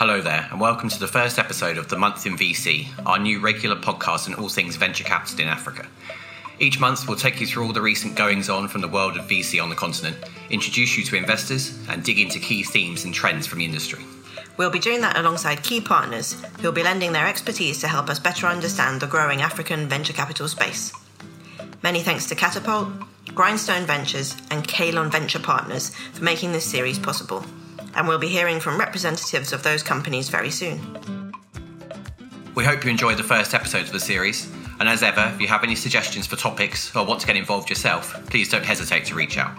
Hello there, and welcome to the first episode of The Month in VC, our new regular podcast on all things venture capital in Africa. Each month, we'll take you through all the recent goings on from the world of VC on the continent, introduce you to investors, and dig into key themes and trends from the industry. We'll be doing that alongside key partners who'll be lending their expertise to help us better understand the growing African venture capital space. Many thanks to Katapult, Grindstone Ventures, and Kalon Venture Partners for making this series possible and we'll be hearing from representatives of those companies very soon. We hope you enjoyed the first episode of the series, and as ever, if you have any suggestions for topics or want to get involved yourself, please don't hesitate to reach out.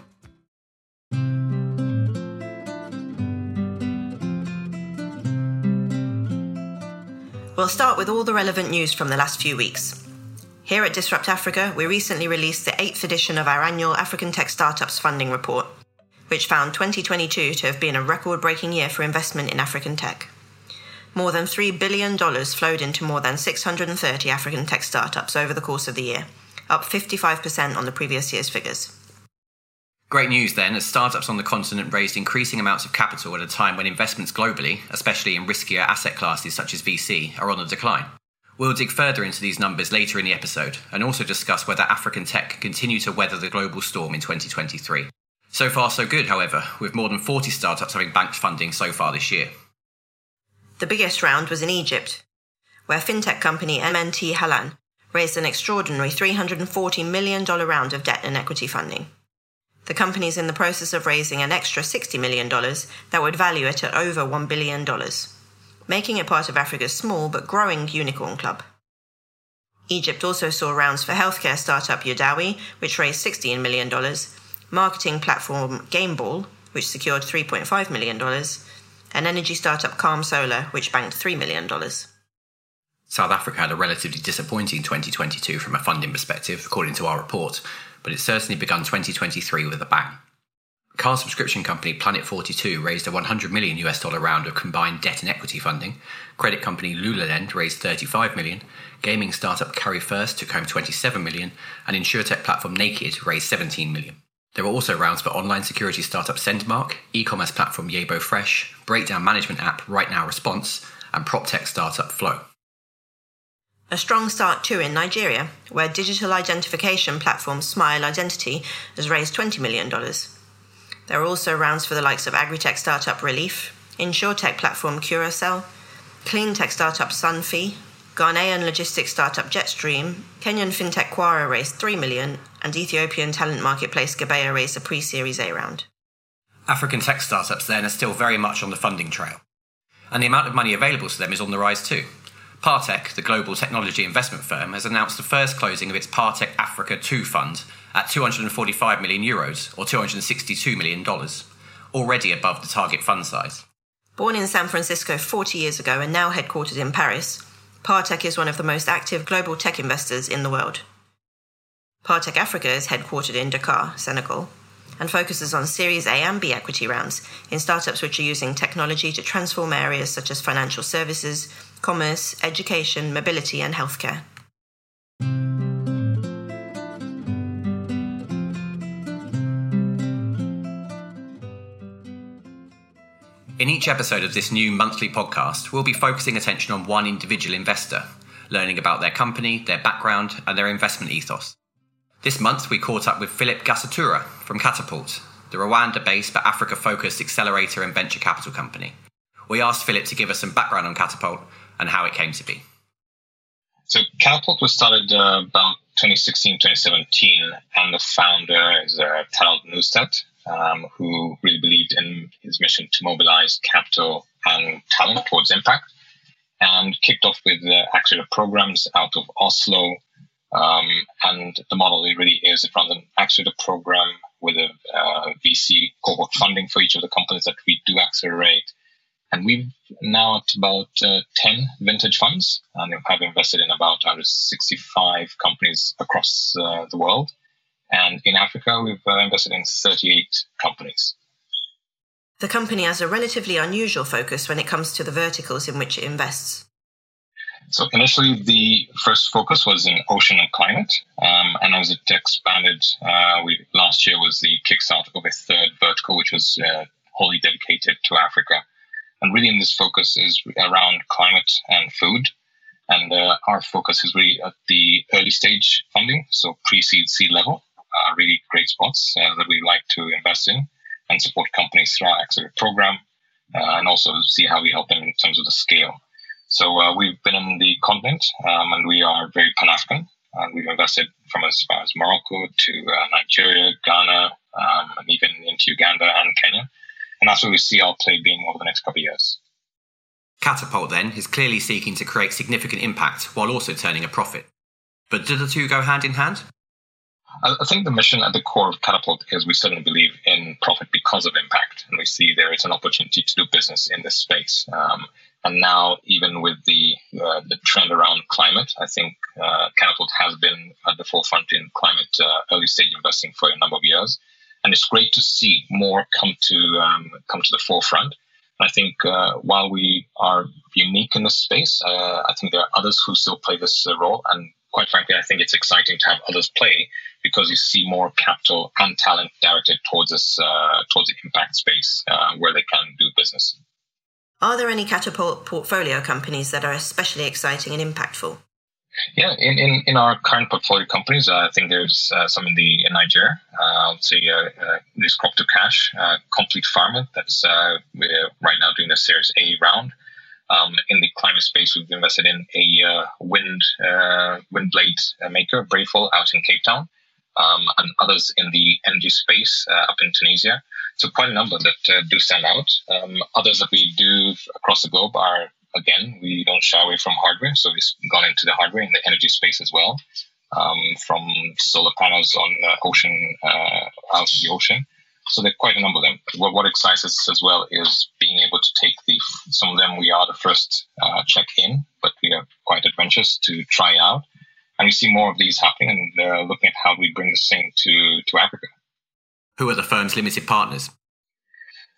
We'll start with all the relevant news from the last few weeks. Here at Disrupt Africa, we recently released the eighth edition of our annual African Tech Startups Funding Report, which found 2022 to have been a record breaking year for investment in African tech. More than $3 billion flowed into more than 630 African tech startups over the course of the year, up 55% on the previous year's figures. Great news then, as startups on the continent raised increasing amounts of capital at a time when investments globally, especially in riskier asset classes such as VC, are on the decline. We'll dig further into these numbers later in the episode and also discuss whether African tech can continue to weather the global storm in 2023. So far, so good, however, with more than 40 startups having banked funding so far this year. The biggest round was in Egypt, where fintech company MNT Halan raised an extraordinary $340 million round of debt and equity funding. The company is in the process of raising an extra $60 million that would value it at over $1 billion, making it part of Africa's small but growing unicorn club. Egypt also saw rounds for healthcare startup Yodawi, which raised $16 million, marketing platform Gameball, which secured $3.5 million, and energy startup KarmSolar, which banked $3 million. South Africa had a relatively disappointing 2022 from a funding perspective, according to our report, but it certainly begun 2023 with a bang. Car subscription company Planet 42 raised a 100 million US dollar round of combined debt and equity funding. Credit company Lulalend raised 35 million. Gaming startup Carry1st took home 27 million, and insurtech platform Naked raised 17 million. There were also rounds for online security startup Sendmarc, e-commerce platform Yebo Fresh, breakdown management app Right Now Response, and prop tech startup Flow. A strong start too in Nigeria, where digital identification platform Smile Identity has raised $20 million. There are also rounds for the likes of agri-tech startup Releaf, insurtech platform Curacell, clean tech startup SunFi, Ghanaian logistics startup Jetstream, Kenyan fintech Kwara raised 3 million, and Ethiopian talent marketplace Gebeya raised a pre-series A round. African tech startups then are still very much on the funding trail. And the amount of money available to them is on the rise too. Partech, the global technology investment firm, has announced the first closing of its Partech Africa 2 fund at 245 million euros or 262 million dollars, already above the target fund size. Born in San Francisco 40 years ago and now headquartered in Paris, Partech is one of the most active global tech investors in the world. Partech Africa is headquartered in Dakar, Senegal, and focuses on Series A and B equity rounds in startups which are using technology to transform areas such as financial services, commerce, education, mobility, and healthcare. In each episode of this new monthly podcast, we'll be focusing attention on one individual investor, learning about their company, their background, and their investment ethos. This month, we caught up with Philip Gasaatura from Katapult, the Rwanda based but Africa focused accelerator and venture capital company. We asked Philip to give us some background on Katapult and how it came to be. So, Katapult was started uh, about 2016, 2017, and the founder is uh, Talal Nustat, um, who really believed in his mission to mobilize capital and talent towards impact, and kicked off with the accelerator programs out of Oslo. Um, and the model really is it runs an accelerator program with a uh, VC cohort funding for each of the companies that we do accelerate. And we've now at about uh, 10 vintage funds and have invested in about 165 companies across uh, the world. And in Africa, we've uh, invested in 38 companies. The company has a relatively unusual focus when it comes to the verticals in which it invests. So initially, the first focus was in ocean and climate, um, and as it expanded, uh, we, last year was the kickstart of a third vertical, which was uh, wholly dedicated to Africa. And really, in this focus is around climate and food. And uh, our focus is really at the early stage funding, so pre seed, seed level, uh, really great spots uh, that we like to invest in and support companies through our accelerator program uh, and also see how we help them in terms of the scale. So uh, we've been in the continent um, and we are very Pan African. And we've invested from as far as Morocco to uh, Nigeria, Ghana, um, and even into Uganda and Kenya. And that's where we see our play being over the next couple of years. Katapult, then, is clearly seeking to create significant impact while also turning a profit. But do the two go hand in hand? I think the mission at the core of Katapult is we certainly believe in profit because of impact, and we see there is an opportunity to do business in this space. Um, and now, even with the uh, the trend around climate, I think uh, Katapult has been at the forefront in climate uh, early stage investing for a number of years, and it's great to see more come to um, come to the forefront. And I think uh, while we are unique in this space, uh, I think there are others who still play this uh, role, and quite frankly, I think it's exciting to have others play because you see more capital and talent directed towards this uh, towards the impact space uh, where they can do business. Are there any Katapult portfolio companies that are especially exciting and impactful? Yeah, in, in, in our current portfolio companies, uh, I think there's uh, some in the in Nigeria. Uh, I'd say uh, uh, there's Crop2Cash, uh, Complete Pharma, that's right now doing the Series A round. Um, in the climate space, we've invested in a wind wind blade maker, Brayful, out in Cape Town um, and others in the energy space uh, up in Tunisia. So quite a number that uh, do stand out. Um, others that we do across the globe are again we don't shy away from hardware, so we've gone into the hardware in the energy space as well. Um, from solar panels on the ocean uh, out of the ocean. So there are quite a number of them. What, what, excites us as well is being able to take the some of them we are the first uh, check in, but we are quite adventurous to try out and we see more of these happening, and uh, looking at how we bring the same to to Africa. Who are the firm's limited partners?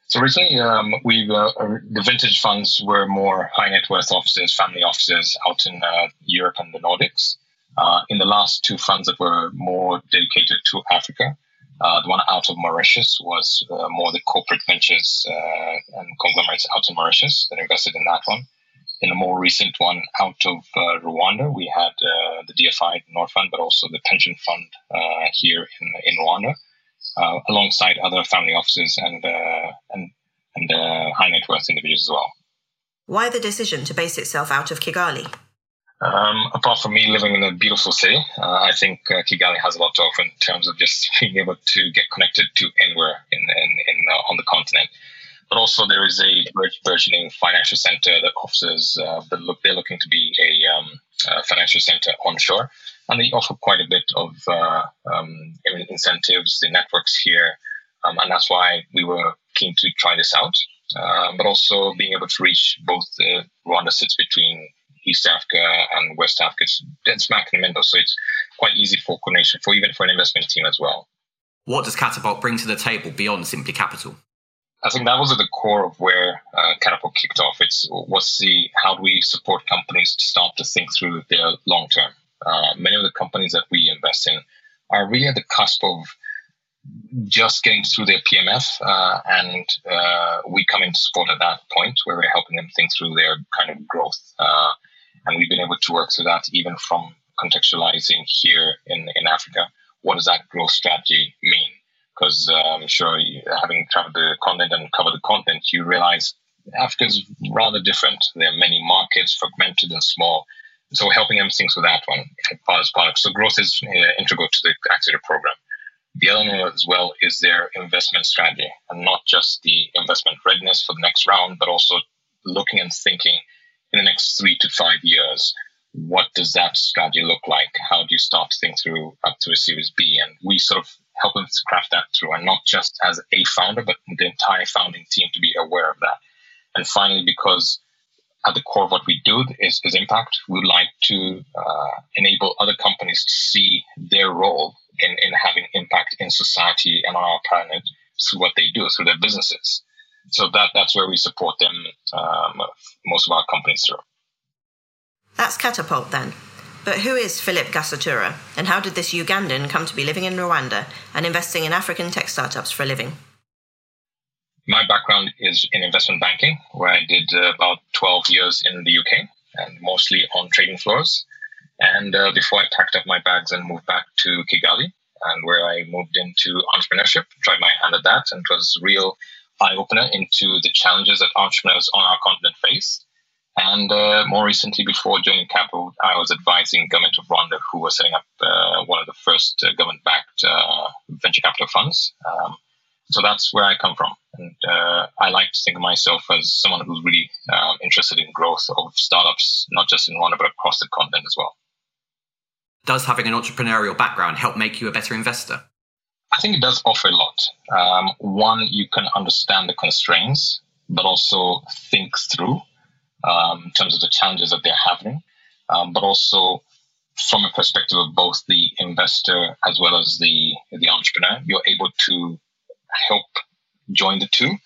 So originally, um, we uh, the vintage funds were more high net worth offices, family offices out in uh, Europe and the Nordics. Uh, in the last two funds that were more dedicated to Africa, uh, the one out of Mauritius was uh, more the corporate ventures uh, and conglomerates out in Mauritius that invested in that one in a more recent one out of uh, Rwanda, we had uh, the DFI Norfund, but also the pension fund uh, here in, in Rwanda, alongside other family offices and and and high net worth individuals as well. Why the decision to base itself out of Kigali? Um, apart from me living in a beautiful city, I think Kigali has a lot to offer in terms of just being able to get connected to anywhere in, in, in on the continent. But also there is a burgeoning financial center that offers uh, look they're looking to be a, um, a, financial center onshore, and they offer quite a bit of uh, um, incentives, the networks here, um, and that's why we were keen to try this out. Uh, but also being able to reach both the Rwanda sits between East Africa and West Africa. It's smack in the middle, so it's quite easy for coordination for even for an investment team as well. What does Katapult bring to the table beyond simply capital? I think that was at the core of where uh, Katapult kicked off. It's what's the how do we support companies to start to think through their long term. Uh, many of the companies that we invest in are really at the cusp of just getting through their PMF, uh, and uh, we come into support at that point where we're helping them think through their kind of growth. Uh, and we've been able to work through that even from contextualizing here in, in Africa. What does that growth strategy mean? because I'm sure you, having traveled the continent and covered the continent, you realize Africa is rather different. There are many markets, fragmented and small. So helping them think through that one part of. So growth is uh, integral to the accelerator program. The other one as well is their investment strategy, and not just the investment readiness for the next round, but also looking and thinking in the next three to five years. What does that strategy look like? How do you start to think through up to a Series B? And we sort of help them to craft that through, and not just as a founder, but the entire founding team to be aware of that. And finally, because at the core of what we do is, is impact, we would like to uh, enable other companies to see their role in, in having impact in society and on our planet through what they do, through their businesses. So that that's where we support them, um, most of our companies through. That's Katapult then. But who is Philip Gasaatura, and how did this Ugandan come to be living in Rwanda and investing in African tech startups for a living? My background is in investment banking, where I did uh, about 12 years in the UK and mostly on trading floors. And uh, before I packed up my bags and moved back to Kigali, and where I moved into entrepreneurship, tried my hand at that, and it was real eye opener into the challenges that entrepreneurs on our continent face. And uh, more recently, before joining Katapult, I was advising government of Rwanda, who was setting up uh, one of the first uh, government-backed uh, venture capital funds. Um, so that's where I come from, and uh, I like to think of myself as someone who's really um, interested in growth of startups, not just in Rwanda but across the continent as well. Does having an entrepreneurial background help make you a better investor? I think it does offer a lot. Um, one, you can understand the constraints, but also think through um, in terms of the challenges that they're having, um, but also from a perspective of both the investor as well as the the entrepreneur, you're able to help join the two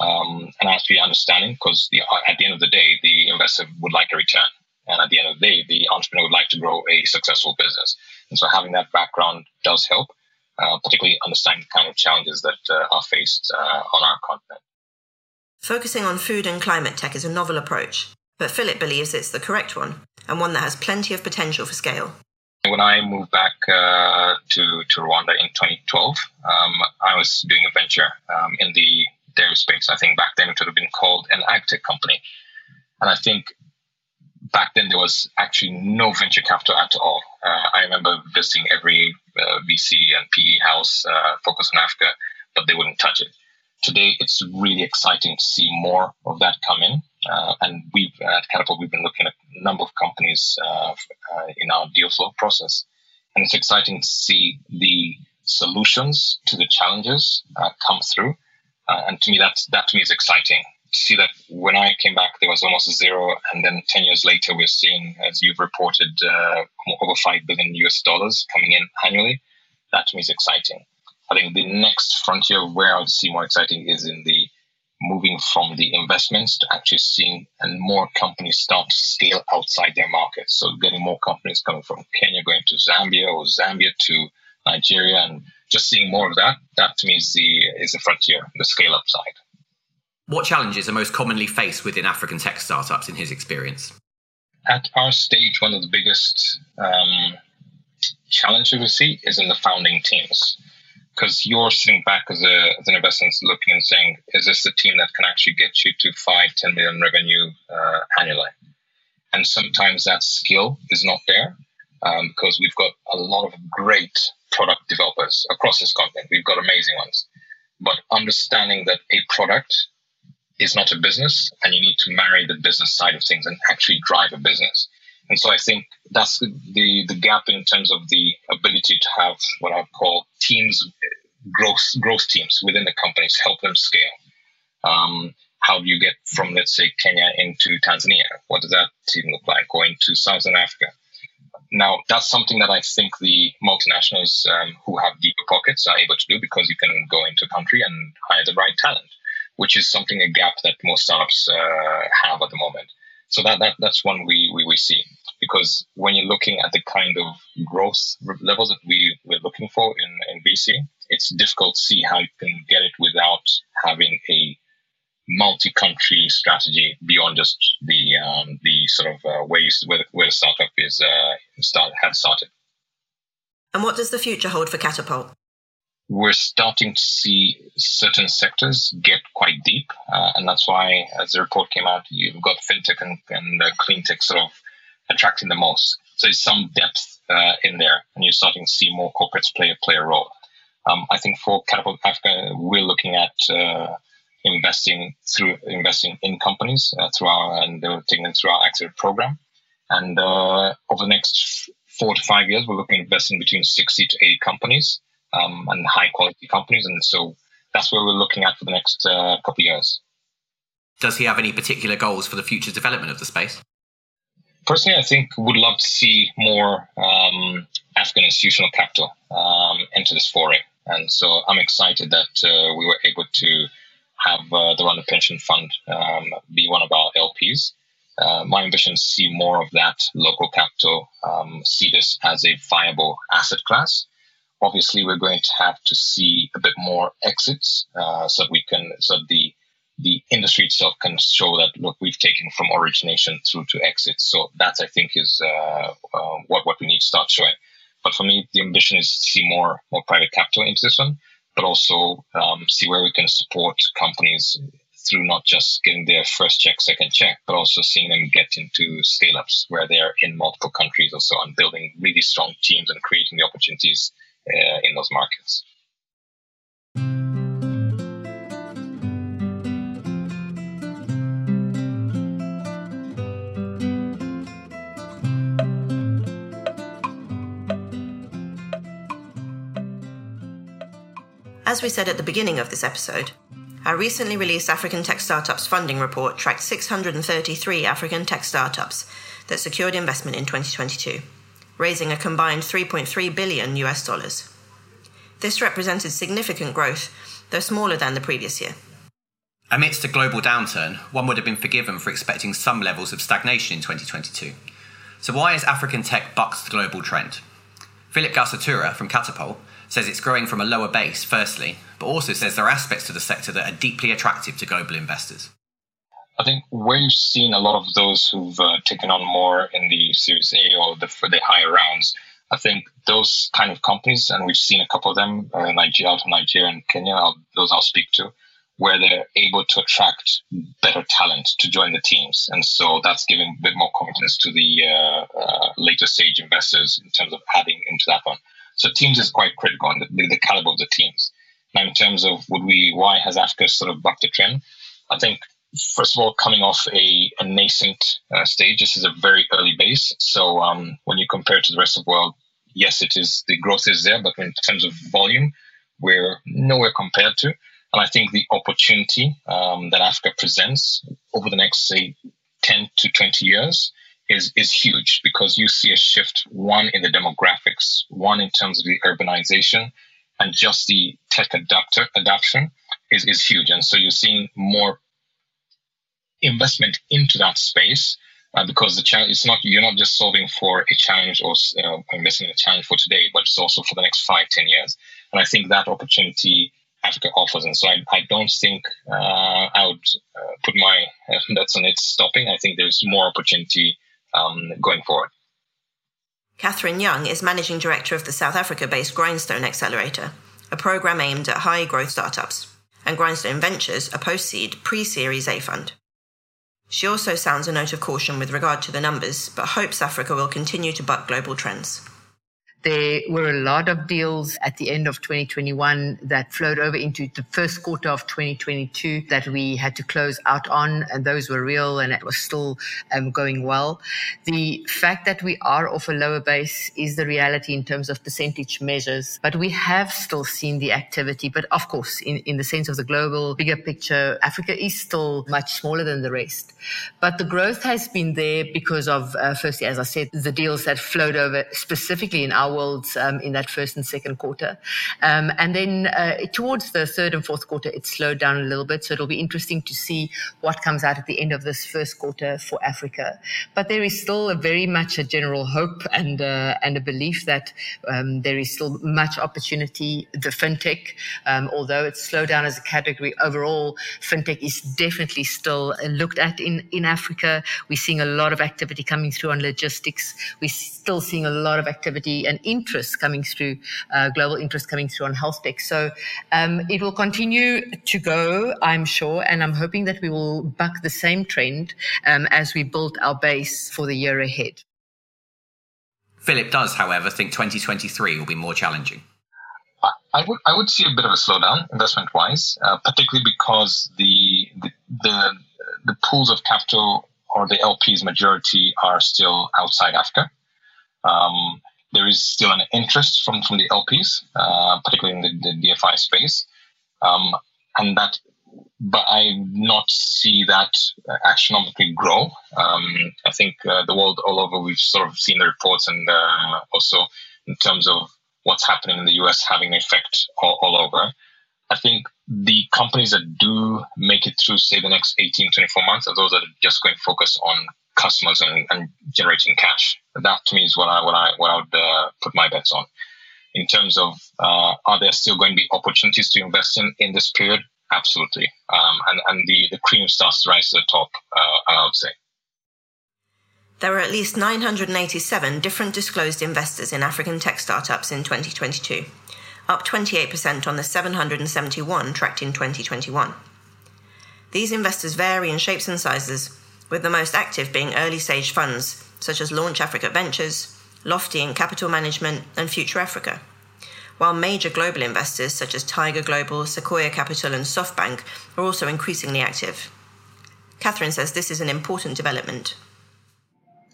um, and actually understanding because at the end of the day, the investor would like a return. And at the end of the day, the entrepreneur would like to grow a successful business. And so having that background does help, uh, particularly understanding the kind of challenges that uh, are faced uh, on our continent. Focusing on food and climate tech is a novel approach, but Philip believes it's the correct one and one that has plenty of potential for scale. When I moved back uh, to, to Rwanda in 2012, um, I was doing a venture um, in the dairy space. I think back then it would have been called an agtech company. And I think back then there was actually no venture capital at all. Uh, I remember visiting every uh, VC and PE house uh, focused on Africa, but they wouldn't touch it. Today, it's really exciting to see more of that come in. Uh, and we've at Katapult, we've been looking at a number of companies uh, uh, in our deal flow process. And it's exciting to see the solutions to the challenges come through. and to me, that's, that to me is exciting see that when I came back, there was almost zero, and then ten years later, we're seeing, as you've reported, uh, over five billion US dollars coming in annually. That to me is exciting. I think the next frontier where I would see more exciting is in the moving from the investments to actually seeing and more companies start to scale outside their markets. So getting more companies coming from Kenya going to Zambia or Zambia to Nigeria and just seeing more of that, that to me is the is the frontier, the scale up side. What challenges are most commonly faced within African tech startups in his experience? At our stage, one of the biggest um, challenges we see is in the founding teams. Because you're sitting back as, a, as an investor looking and saying, is this the team that can actually get you to 5, 10 million revenue uh, annually? And sometimes that skill is not there um, because we've got a lot of great product developers across this continent. We've got amazing ones. But understanding that a product is not a business and you need to marry the business side of things and actually drive a business. And so I think that's the, the, gap in terms of the ability to have what I call teams, growth, growth teams within the companies, help them scale. Um, how do you get from, let's say, Kenya into Tanzania? What does that team look like? Going to Southern Africa? Now, that's something that I think the multinationals um, who have deeper pockets are able to do because you can go into a country and hire the right talent which is something a gap that most startups uh, have at the moment. So that, that that's one we, we, we see because when you're looking at the kind of growth levels that we we're looking for in, in VC, it's difficult to see how you can get it without having a multi-country strategy beyond just the um, the sort of uh, ways where the, where the startup is uh, start had started. And what does the future hold for Katapult? We're starting to see certain sectors get quite deep. Uh, and that's why, as the report came out, you've got fintech and, and uh, clean tech sort of attracting the most. So there's some depth uh, in there, and you're starting to see more corporates play, play a role. Um, I think for Katapult Africa, we're looking at uh, investing through investing in companies uh, through our and them through our accelerator program. And uh, over the next four to five years, we're looking at investing between 60 to 80 companies um, and high quality companies. And so that's where we're looking at for the next uh, couple of years. Does he have any particular goals for the future development of the space? Personally, I think would love to see more um, African institutional capital um, into this foray. And so I'm excited that uh, we were able to have uh, the Rwanda Pension Fund um, be one of our LPs. Uh, my ambition is to see more of that local capital, um, see this as a viable asset class, obviously we're going to have to see a bit more exits uh, so we can so the the industry itself can show that look we've taken from origination through to exit. So that I think is uh, uh, what what we need to start showing. But for me, the ambition is to see more more private capital into this one, but also um, see where we can support companies through not just getting their first check, second check, but also seeing them get into scale ups where they're in multiple countries or so and building really strong teams and creating the opportunities Eh, in those markets. As we said at the beginning of this episode, our recently released African Tech Startups funding report tracked 633 African tech startups that secured investment in 2022, raising a combined 3.3 billion US dollars. This represented significant growth, though smaller than the previous year. Amidst a global downturn, one would have been forgiven for expecting some levels of stagnation in 2022. So, why has African tech bucked the global trend? Philip Gasaatura from Katapult says it's growing from a lower base, firstly, but also says there are aspects to the sector that are deeply attractive to global investors. I think where you've seen a lot of those who've uh, taken on more in the Series A or the, for the higher rounds, I think those kind of companies, and we've seen a couple of them, uh, Nigeria, out of Nigeria and Kenya, I'll, those I'll speak to, where they're able to attract better talent to join the teams. And so that's giving a bit more confidence to the uh, uh, later stage investors in terms of adding into that one. So teams is quite critical and the, the, caliber of the teams. Now, in terms of would we, why has Africa sort of bucked the trend? I think first of all, coming off a, a nascent uh, stage, this is a very early base. So um, when you compare to the rest of the world, yes, it is the growth is there, but in terms of volume, we're nowhere compared to. And I think the opportunity um, that Africa presents over the next, say, 10 to 20 years is is huge because you see a shift one in the demographics, one in terms of the urbanization, and just the tech adapter adoption is is huge. And so you're seeing more investment into that space. Uh, because the challenge is not you're not just solving for a challenge or uh, investing in a challenge for today, but it's also for the next five, ten years. And I think that opportunity Africa offers. And so I, I don't think uh, I would uh, put my bets on it stopping. I think there's more opportunity um, going forward. Catherine Young is Managing Director of the South Africa based Grindstone Accelerator, a program aimed at high growth startups, and Grindstone Ventures, a post seed pre Series A fund. She also sounds a note of caution with regard to the numbers, but hopes Africa will continue to buck global trends. There were a lot of deals at the end of 2021 that flowed over into the first quarter of 2022 that we had to close out on, and those were real and it was still um, going well. The fact that we are off a lower base is the reality in terms of percentage measures, but we have still seen the activity. But of course, in, in the sense of the global bigger picture, Africa is still much smaller than the rest. But the growth has been there because of, uh, firstly, as I said, the deals that flowed over specifically in our world um, in that first and second quarter. Um, and then uh, towards the third and fourth quarter, it slowed down a little bit. So it'll be interesting to see what comes out at the end of this first quarter for Africa. But there is still a very much a general hope and, uh, and a belief that um, there is still much opportunity. The fintech, um, although it's slowed down as a category overall, fintech is definitely still looked at in, in Africa. We're seeing a lot of activity coming through on logistics. We're still seeing a lot of activity and interest coming through, uh, global interest coming through on health tech. So um, it will continue to go, I'm sure, and I'm hoping that we will buck the same trend um, as we build our base for the year ahead. Philip does, however, think 2023 will be more challenging. I would I would see a bit of a slowdown investment wise, uh, particularly because the, the, the the pools of capital or the LPs majority are still outside Africa. Um, there is still an interest from, from the LPs, uh, particularly in the, the DFI space. Um, and that, but I not see that astronomically grow. Um, I think uh, the world all over, we've sort of seen the reports and uh, also in terms of what's happening in the US having an effect all, all over. I think the companies that do make it through, say, the next 18, 24 months are those that are just going to focus on customers and, and generating cash. That to me is what I what I what I would uh, put my bets on. In terms of uh, are there still going to be opportunities to invest in in this period? absolutely. Um, and and the, the cream starts to rise to the top, uh, I would say. There were at least 987 different disclosed investors in African tech startups in 2022, up 28% on the 771 tracked in 2021. These investors vary in shapes and sizes, with the most active being early stage funds such as Launch Africa Ventures, LoftyInc Capital Management, and Future Africa. While major global investors such as Tiger Global, Sequoia Capital, and SoftBank are also increasingly active. Catherine says this is an important development.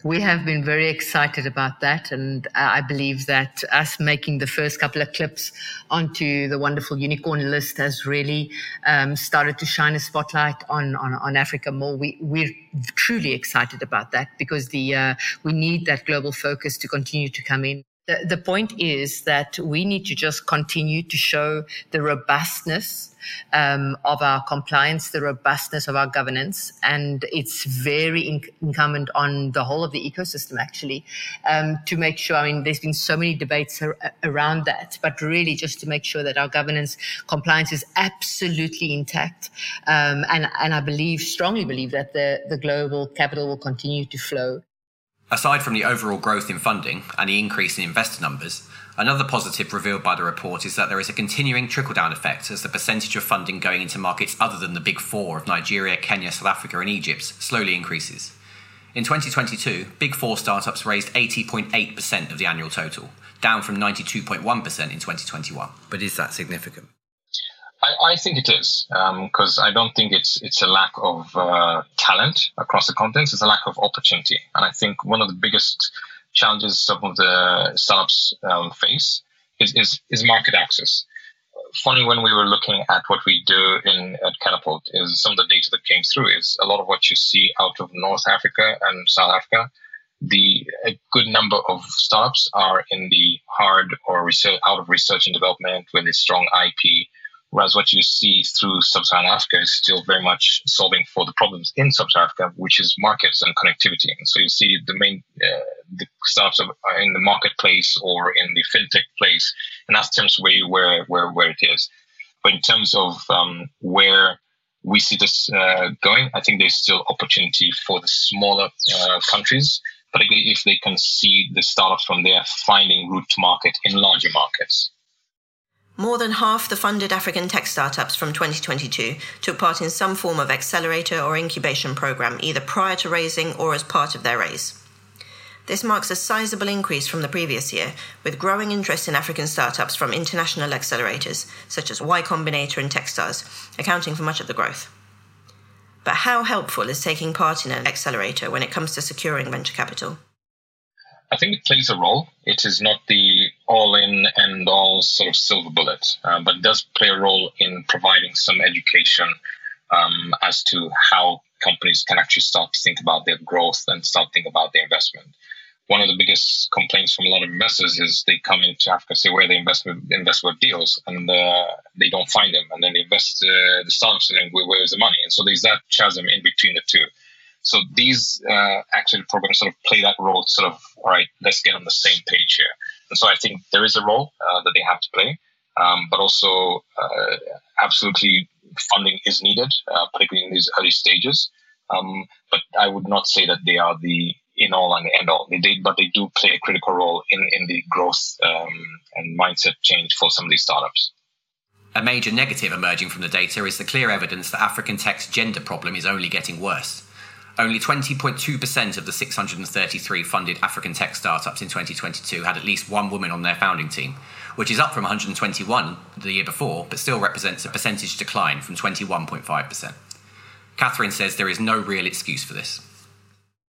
We have been very excited about that, and I believe that us making the first couple of clips onto the wonderful unicorn list has really um, started to shine a spotlight on, on, on Africa more. We, we're truly excited about that because the uh, we need that global focus to continue to come in. The, the point is that we need to just continue to show the robustness um, of our compliance, the robustness of our governance, and it's very in- incumbent on the whole of the ecosystem actually um, to make sure. I mean, there's been so many debates ar- around that, but really just to make sure that our governance compliance is absolutely intact. Um, and and I believe strongly believe that the the global capital will continue to flow. Aside from the overall growth in funding and the increase in investor numbers, another positive revealed by the report is that there is a continuing trickle down effect as the percentage of funding going into markets other than the big four of Nigeria, Kenya, South Africa, and Egypt slowly increases. In 2022, big four startups raised 80.8% of the annual total, down from 92.1% in 2021. But is that significant? I, I think it is because um, I don't think it's it's a lack of uh, talent across the continents. It's a lack of opportunity, and I think one of the biggest challenges some of the startups um, face is, is is market access. Funny when we were looking at what we do in at Katapult is some of the data that came through is a lot of what you see out of North Africa and South Africa. The a good number of startups are in the hard or research, out of research and development with a strong IP Whereas what you see through sub-Saharan Africa is still very much solving for the problems in sub-Saharan Africa, which is markets and connectivity. And so you see the main uh, the startups in the marketplace or in the fintech place, and that's terms way where where where it is. But in terms of um, where we see this uh, going, I think there's still opportunity for the smaller uh, countries, particularly if they can see the startups from there finding route to market in larger markets. More than half the funded African tech startups from 2022 took part in some form of accelerator or incubation program, either prior to raising or as part of their raise. This marks a sizable increase from the previous year, with growing interest in African startups from international accelerators such as Y Combinator and Techstars, accounting for much of the growth. But how helpful is taking part in an accelerator when it comes to securing venture capital? I think it plays a role. It is not the all in and all sort of silver bullet, uh, but does play a role in providing some education um, as to how companies can actually start to think about their growth and start think about their investment. One of the biggest complaints from a lot of investors is they come into Africa, say where they invest invest with deals, and uh, they don't find them, and then they invest uh, the startups, and then where's the money? And so there's that chasm in between the two. So these uh, actually programs sort of play that role, sort of, all right, let's get on the same page here. And so I think there is a role uh, that they have to play, um, but also uh, absolutely funding is needed, uh, particularly in these early stages. Um, but I would not say that they are the in all and end all. They, but they do play a critical role in, in the growth um, and mindset change for some of these startups. A major negative emerging from the data is the clear evidence that African tech's gender problem is only getting worse. Only 20.2% of the 633 funded African tech startups in 2022 had at least one woman on their founding team, which is up from 121 the year before, but still represents a percentage decline from 21.5%. Catherine says there is no real excuse for this.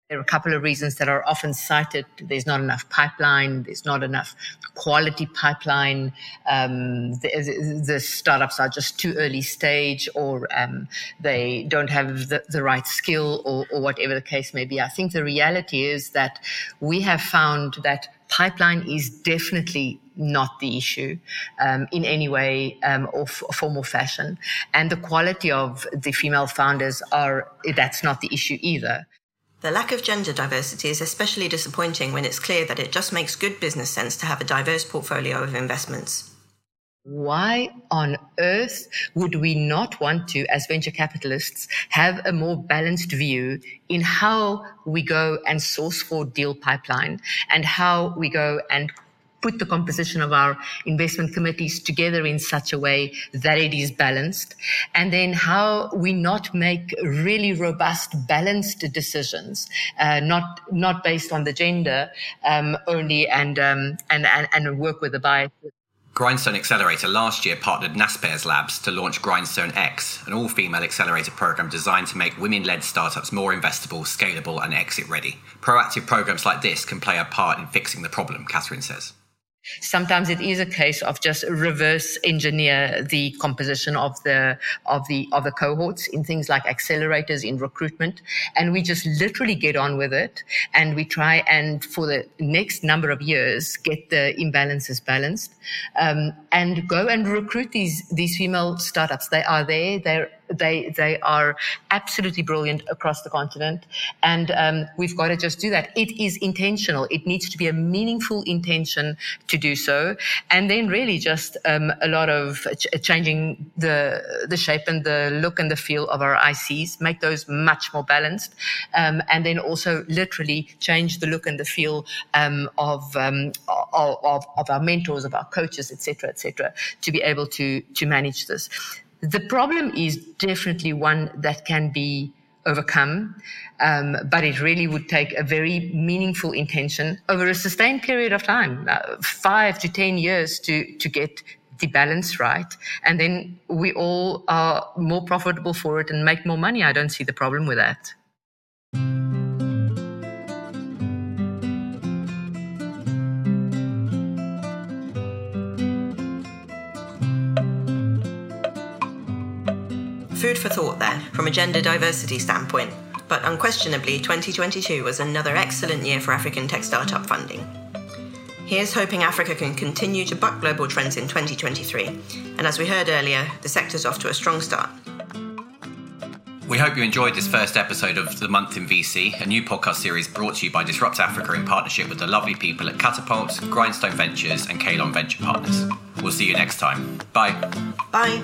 There are a couple of reasons that are often cited. There's not enough pipeline. There's not enough quality pipeline. Um, the, the, startups are just too early stage, or um, they don't have the, the right skill, or, or whatever the case may be. I think the reality is that we have found that pipeline is definitely not the issue um, in any way um, or f- form or fashion. And the quality of the female founders are, that's not the issue either. The lack of gender diversity is especially disappointing when it's clear that it just makes good business sense to have a diverse portfolio of investments. why on earth would we not want to, as venture capitalists, have a more balanced view in how we go and source for deal pipeline and how we go and put the composition of our investment committees together in such a way that it is balanced and then how we not make really robust balanced decisions uh, not not based on the gender um, only and, um, and and and work with the bias Grindstone Accelerator last year partnered Naspers Labs to launch Grindstone X, an all female accelerator program designed to make women led startups more investable, scalable, and exit ready. Proactive programs like this can play a part in fixing the problem, Catherine says. Sometimes it is a case of just reverse engineer the composition of the of the of the cohorts in things like accelerators in recruitment, and we just literally get on with it, and we try and for the next number of years get the imbalances balanced, um, and go and recruit these these female startups. They are there. They're they they are absolutely brilliant across the continent, and um, we've got to just do that. It is intentional. It needs to be a meaningful intention to do so, and then really just um, a lot of ch- changing the the shape and the look and the feel of our ICs, make those much more balanced, um, and then also literally change the look and the feel um, of, um, of of our mentors, of our coaches, etc., etc., to be able to to manage this. The problem is definitely one that can be overcome, um, but it really would take a very meaningful intention over a sustained period of time, uh, five to 10 years to, to get the balance right. And then we all are more profitable for it and make more money. I don't see the problem with that. Food for thought there, from a gender diversity standpoint. But unquestionably, 2022 was another excellent year for African tech startup funding. Here's hoping Africa can continue to buck global trends in 2023. And as we heard earlier, the sector's off to a strong start. We hope you enjoyed this first episode of The Month in VC, a new podcast series brought to you by Disrupt Africa in partnership with the lovely people at Katapult, Grindstone Ventures, and Kalon Venture Partners. We'll see you next time. Bye. Bye.